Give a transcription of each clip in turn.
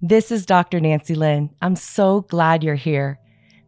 This is Dr. Nancy Lin. I'm so glad you're here.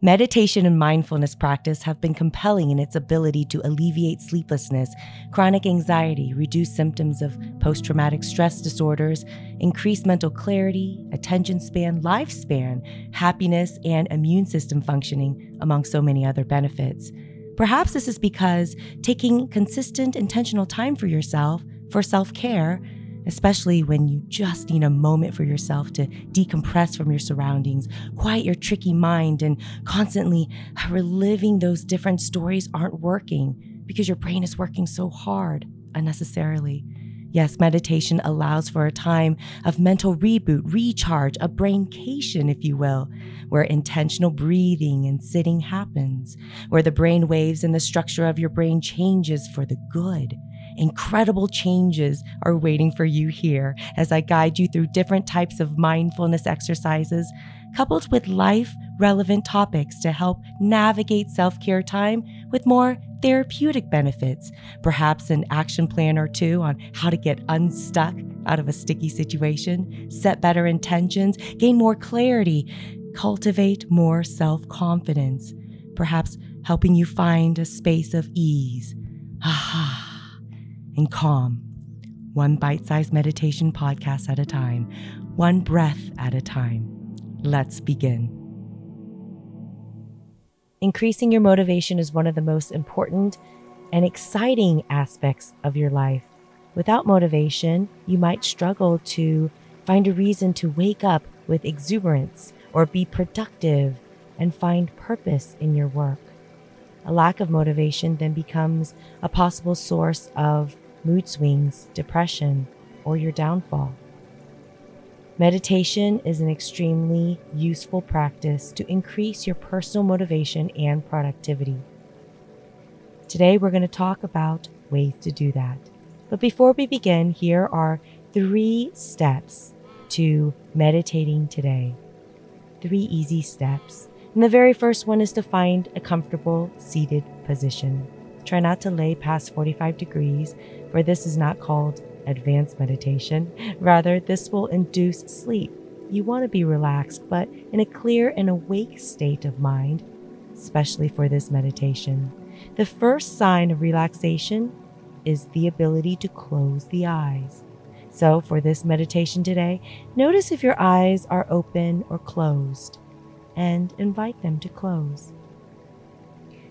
Meditation and mindfulness practice have been compelling in its ability to alleviate sleeplessness, chronic anxiety, reduce symptoms of post traumatic stress disorders, increase mental clarity, attention span, lifespan, happiness, and immune system functioning, among so many other benefits. Perhaps this is because taking consistent, intentional time for yourself, for self care, especially when you just need a moment for yourself to decompress from your surroundings, quiet your tricky mind, and constantly uh, reliving those different stories aren't working because your brain is working so hard unnecessarily. Yes, meditation allows for a time of mental reboot, recharge, a braincation, if you will, where intentional breathing and sitting happens, where the brain waves and the structure of your brain changes for the good Incredible changes are waiting for you here as I guide you through different types of mindfulness exercises, coupled with life relevant topics to help navigate self care time with more therapeutic benefits, perhaps an action plan or two on how to get unstuck out of a sticky situation, set better intentions, gain more clarity, cultivate more self confidence, perhaps helping you find a space of ease. Aha and calm, one bite sized meditation podcast at a time, one breath at a time. Let's begin. Increasing your motivation is one of the most important and exciting aspects of your life. Without motivation, you might struggle to find a reason to wake up with exuberance or be productive and find purpose in your work. A lack of motivation then becomes a possible source of mood swings, depression, or your downfall. Meditation is an extremely useful practice to increase your personal motivation and productivity. Today, we're going to talk about ways to do that. But before we begin, here are three steps to meditating today. Three easy steps and the very first one is to find a comfortable seated position. Try not to lay past 45 degrees, for this is not called advanced meditation. Rather, this will induce sleep. You want to be relaxed, but in a clear and awake state of mind, especially for this meditation. The first sign of relaxation is the ability to close the eyes. So, for this meditation today, notice if your eyes are open or closed and invite them to close.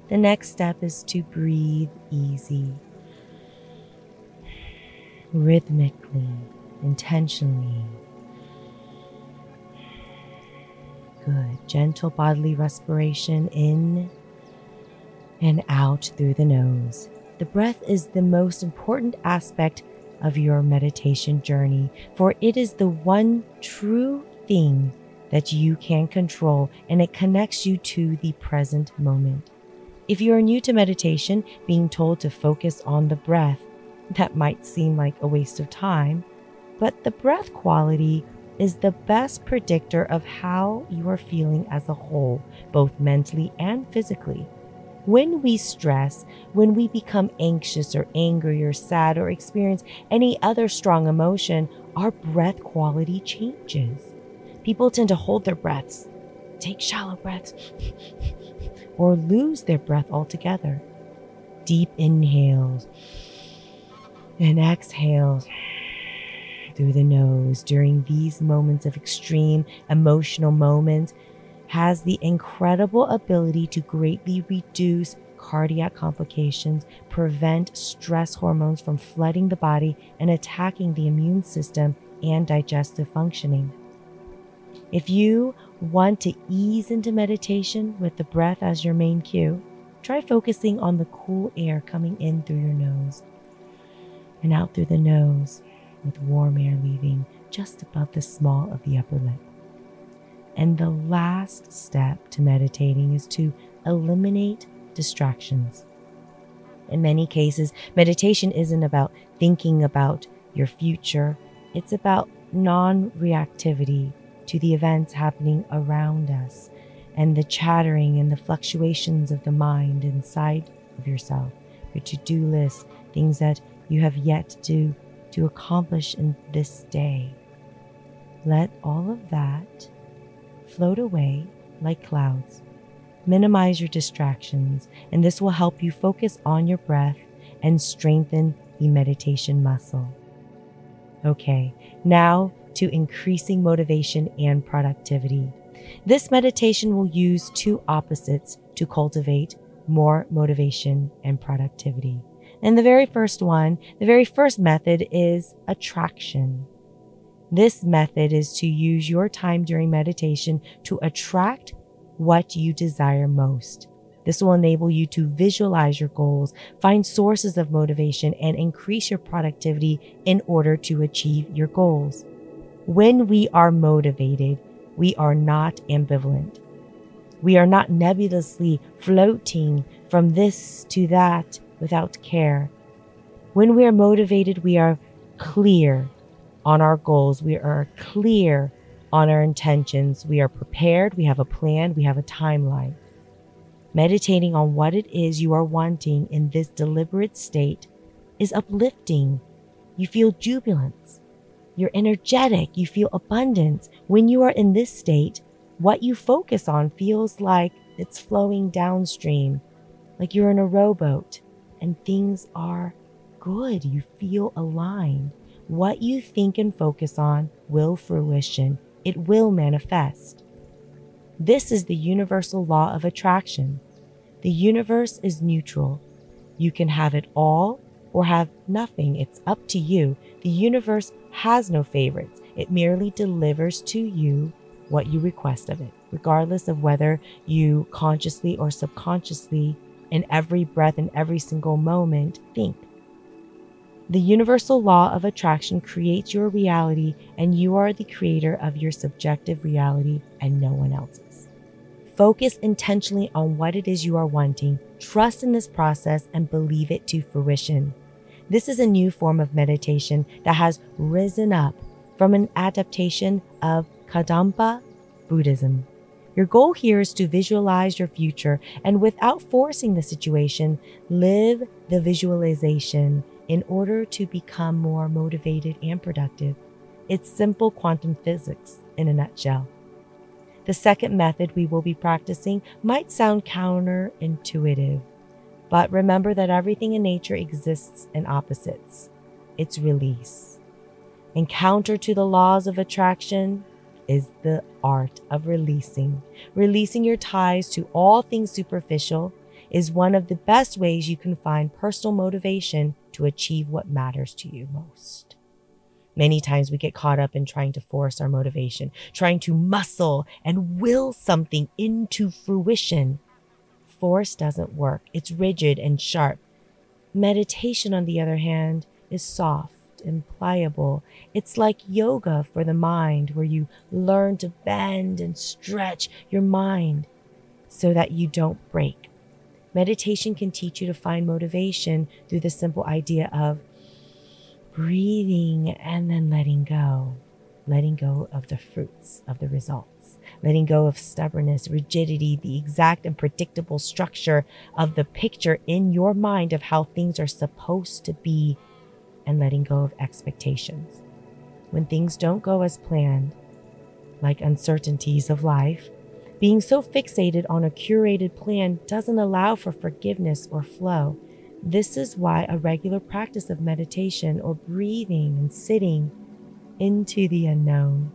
The next step is to breathe easy, rhythmically, intentionally. Good. Gentle bodily respiration in and out through the nose. The breath is the most important aspect of your meditation journey, for it is the one true thing that you can control and it connects you to the present moment. If you are new to meditation, being told to focus on the breath, that might seem like a waste of time, but the breath quality is the best predictor of how you are feeling as a whole, both mentally and physically. When we stress, when we become anxious or angry or sad or experience any other strong emotion, our breath quality changes people tend to hold their breaths, take shallow breaths, or lose their breath altogether. Deep inhales and exhales through the nose during these moments of extreme emotional moments has the incredible ability to greatly reduce cardiac complications, prevent stress hormones from flooding the body and attacking the immune system and digestive functioning. If you want to ease into meditation with the breath as your main cue, try focusing on the cool air coming in through your nose and out through the nose, with warm air leaving just above the small of the upper lip. And the last step to meditating is to eliminate distractions. In many cases, meditation isn't about thinking about your future, it's about non reactivity to the events happening around us and the chattering and the fluctuations of the mind inside of yourself, your to do list, things that you have yet to, to accomplish in this day. let all of that float away like clouds. Minimize your distractions, and this will help you focus on your breath and strengthen the meditation muscle. Okay, now to increasing motivation and productivity. This meditation will use two opposites to cultivate more motivation and productivity. And the very first one, the very first method is attraction. This method is to use your time during meditation to attract what you desire most. This will enable you to visualize your goals, find sources of motivation, and increase your productivity in order to achieve your goals. When we are motivated, we are not ambivalent. We are not nebulously floating from this to that without care. When we are motivated, we are clear on our goals. We are clear on our intentions. We are prepared. We have a plan. We have a timeline. Meditating on what it is you are wanting in this deliberate state is uplifting. You feel jubilance. You're energetic. You feel abundance. When you are in this state, what you focus on feels like it's flowing downstream, like you're in a rowboat and things are good. You feel aligned. What you think and focus on will fruition, it will manifest. This is the universal law of attraction. The universe is neutral. You can have it all or have nothing. It's up to you. The universe has no favorites, it merely delivers to you what you request of it, regardless of whether you consciously or subconsciously, in every breath and every single moment, think. The universal law of attraction creates your reality, and you are the creator of your subjective reality and no one else's. Focus intentionally on what it is you are wanting, trust in this process, and believe it to fruition. This is a new form of meditation that has risen up from an adaptation of Kadampa Buddhism. Your goal here is to visualize your future and without forcing the situation, live the visualization in order to become more motivated and productive. It's simple quantum physics in a nutshell. The second method we will be practicing might sound counterintuitive, but remember that everything in nature exists in opposites. It's release. And counter to the laws of attraction is the art of releasing. Releasing your ties to all things superficial is one of the best ways you can find personal motivation to achieve what matters to you most. Many times we get caught up in trying to force our motivation, trying to muscle and will something into fruition. Force doesn't work, it's rigid and sharp. Meditation, on the other hand, is soft and pliable. It's like yoga for the mind, where you learn to bend and stretch your mind so that you don't break. Meditation can teach you to find motivation through the simple idea of breathing and then letting go, letting go of the fruits of the results, letting go of stubbornness, rigidity, the exact and predictable structure of the picture in your mind of how things are supposed to be, and letting go of expectations. When things don't go as planned, like uncertainties of life, being so fixated on a curated plan doesn't allow for forgiveness or flow. This is why a regular practice of meditation or breathing and sitting into the unknown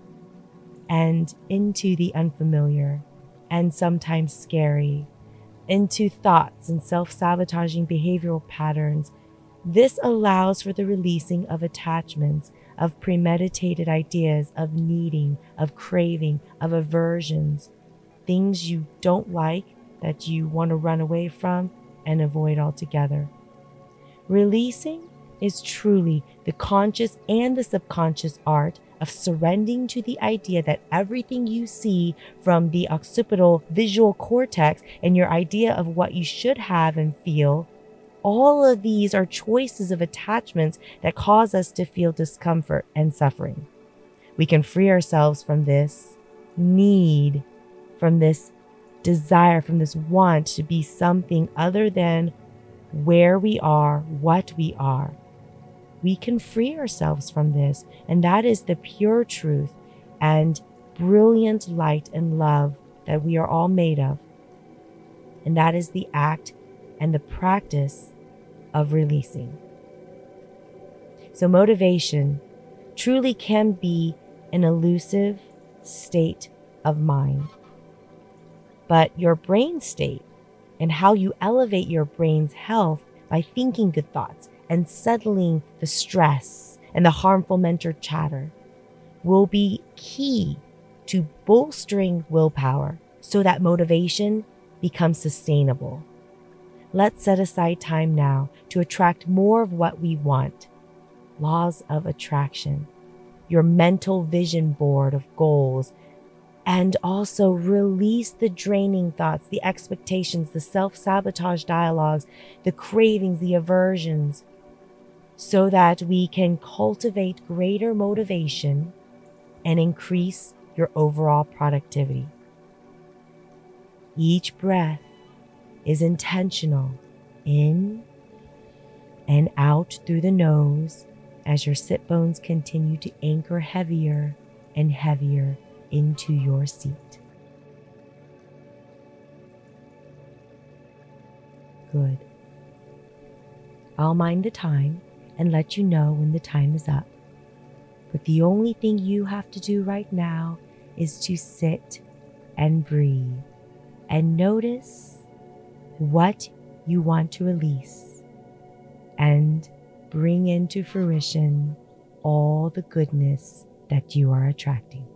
and into the unfamiliar and sometimes scary, into thoughts and self sabotaging behavioral patterns. This allows for the releasing of attachments, of premeditated ideas, of needing, of craving, of aversions, things you don't like that you want to run away from and avoid altogether. Releasing is truly the conscious and the subconscious art of surrendering to the idea that everything you see from the occipital visual cortex and your idea of what you should have and feel, all of these are choices of attachments that cause us to feel discomfort and suffering. We can free ourselves from this need from this desire, from this want to be something other than where we are, what we are. We can free ourselves from this, and that is the pure truth. and brilliant light and love that we are all made of. And that is the act and the practice of releasing. So, motivation truly can be an elusive state of mind. But your brain state and how you elevate your brain's health by thinking good thoughts and settling the stress and the harmful mental chatter will be key to bolstering willpower so that motivation becomes sustainable. Let's set aside time now to attract more of what we want. Laws of attraction, your mental vision board of goals, and also release the draining thoughts, the expectations, the self sabotage dialogues, the cravings, the aversions, so that we can cultivate greater motivation and increase your overall productivity. Each breath is intentional in and out through the nose as your sit bones continue to anchor heavier and heavier into your seat. Good. I'll mind the time and let you know when the time is up. But the only thing you have to do right now is to sit and breathe and notice what you want to release and bring into fruition all the goodness that you are attracting.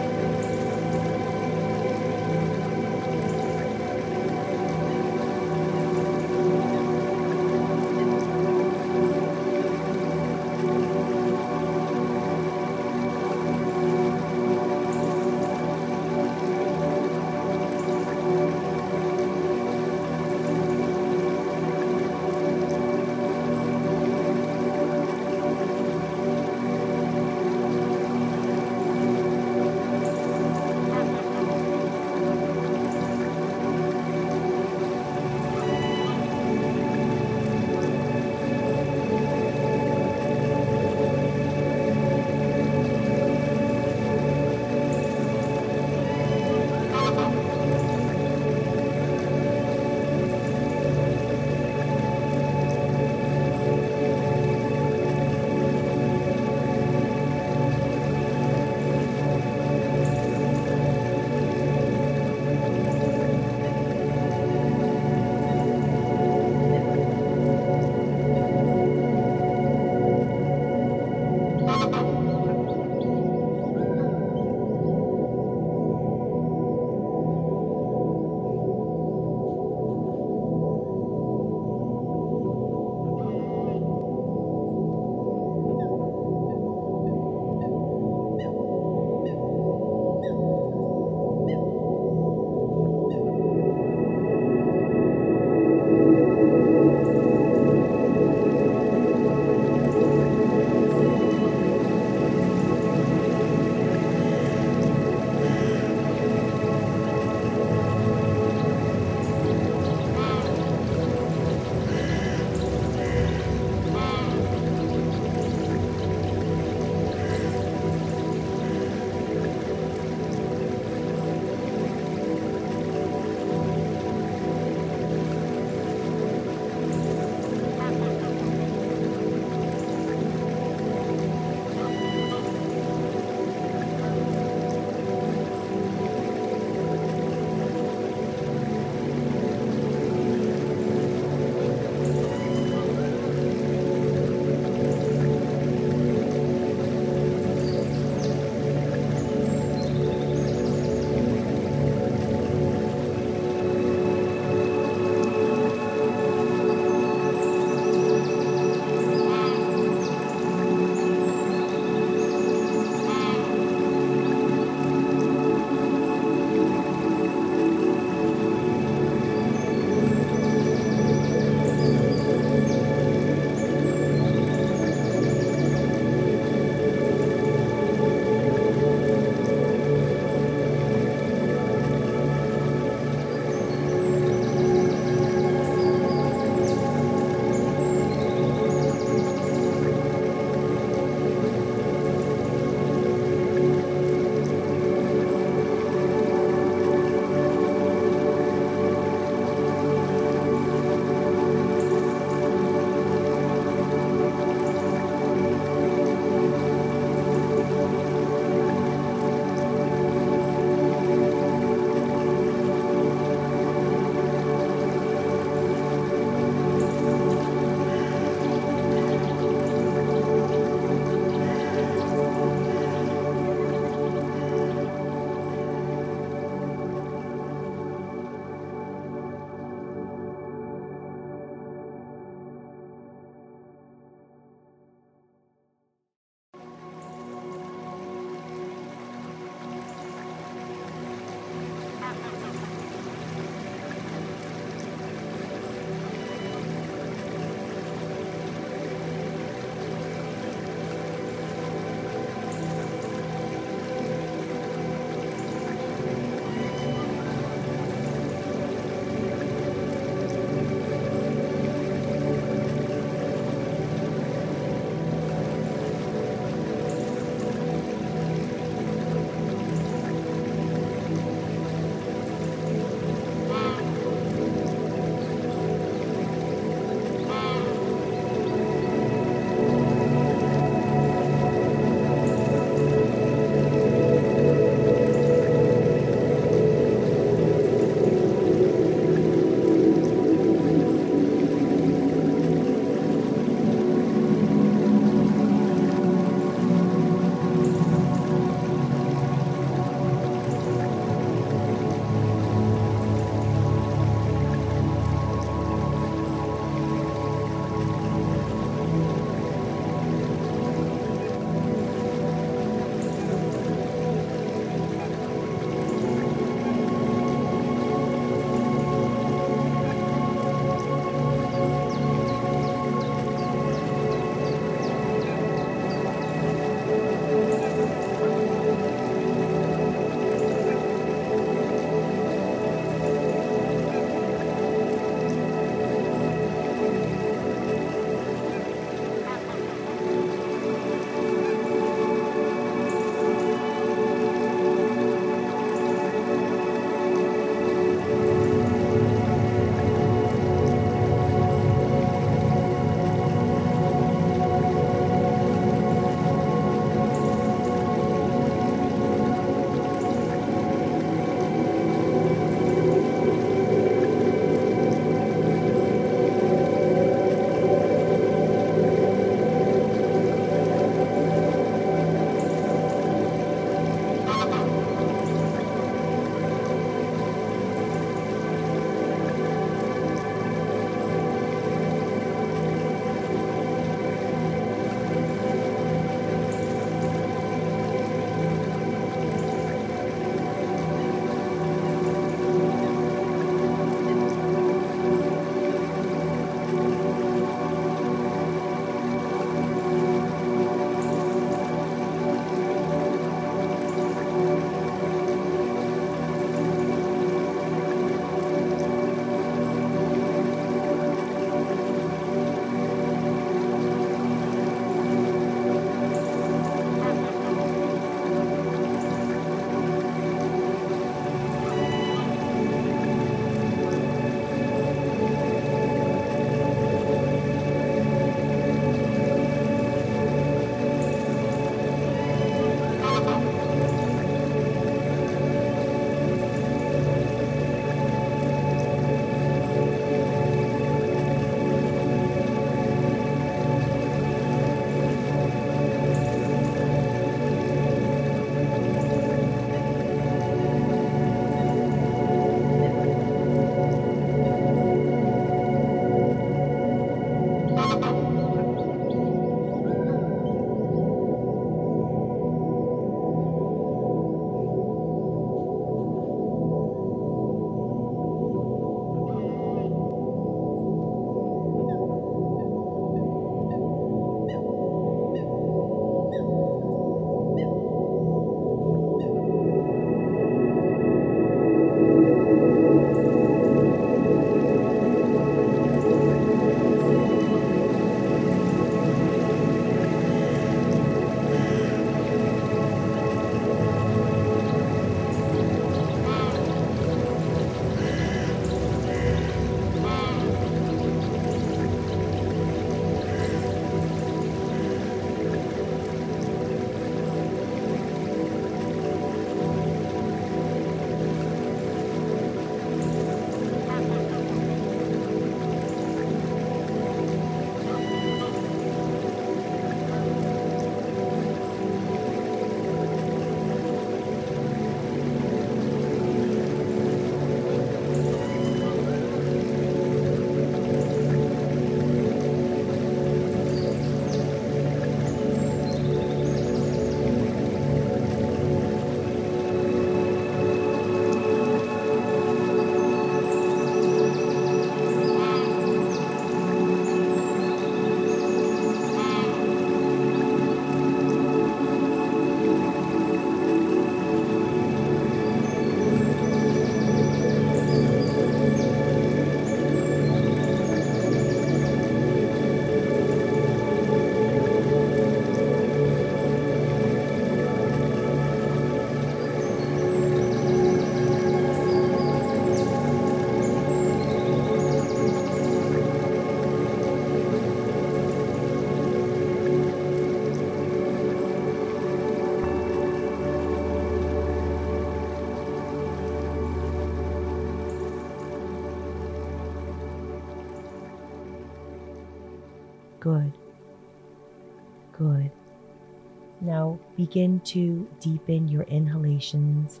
Now begin to deepen your inhalations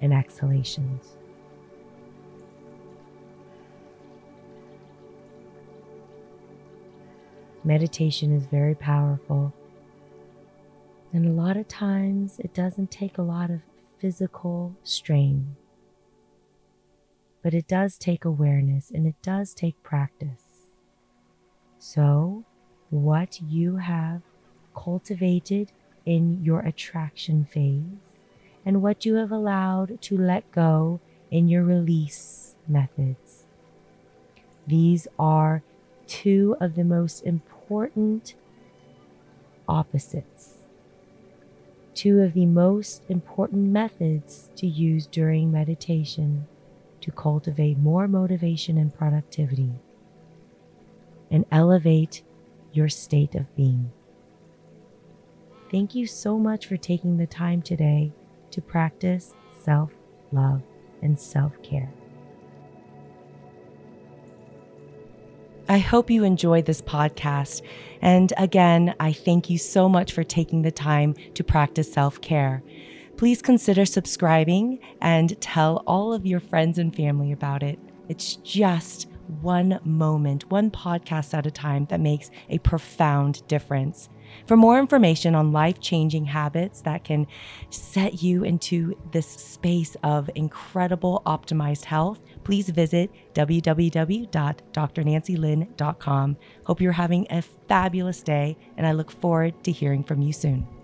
and exhalations. Meditation is very powerful. And a lot of times it doesn't take a lot of physical strain, but it does take awareness and it does take practice. So, what you have cultivated in your attraction phase and what you have allowed to let go in your release methods. These are two of the most important opposites, two of the most important methods to use during meditation to cultivate more motivation and productivity and elevate your state of being. Thank you so much for taking the time today to practice self love and self care. I hope you enjoyed this podcast. And again, I thank you so much for taking the time to practice self care. Please consider subscribing and tell all of your friends and family about it. It's just one moment, one podcast at a time that makes a profound difference. For more information on life changing habits that can set you into this space of incredible optimized health, please visit www.drnancylin.com. Hope you're having a fabulous day, and I look forward to hearing from you soon.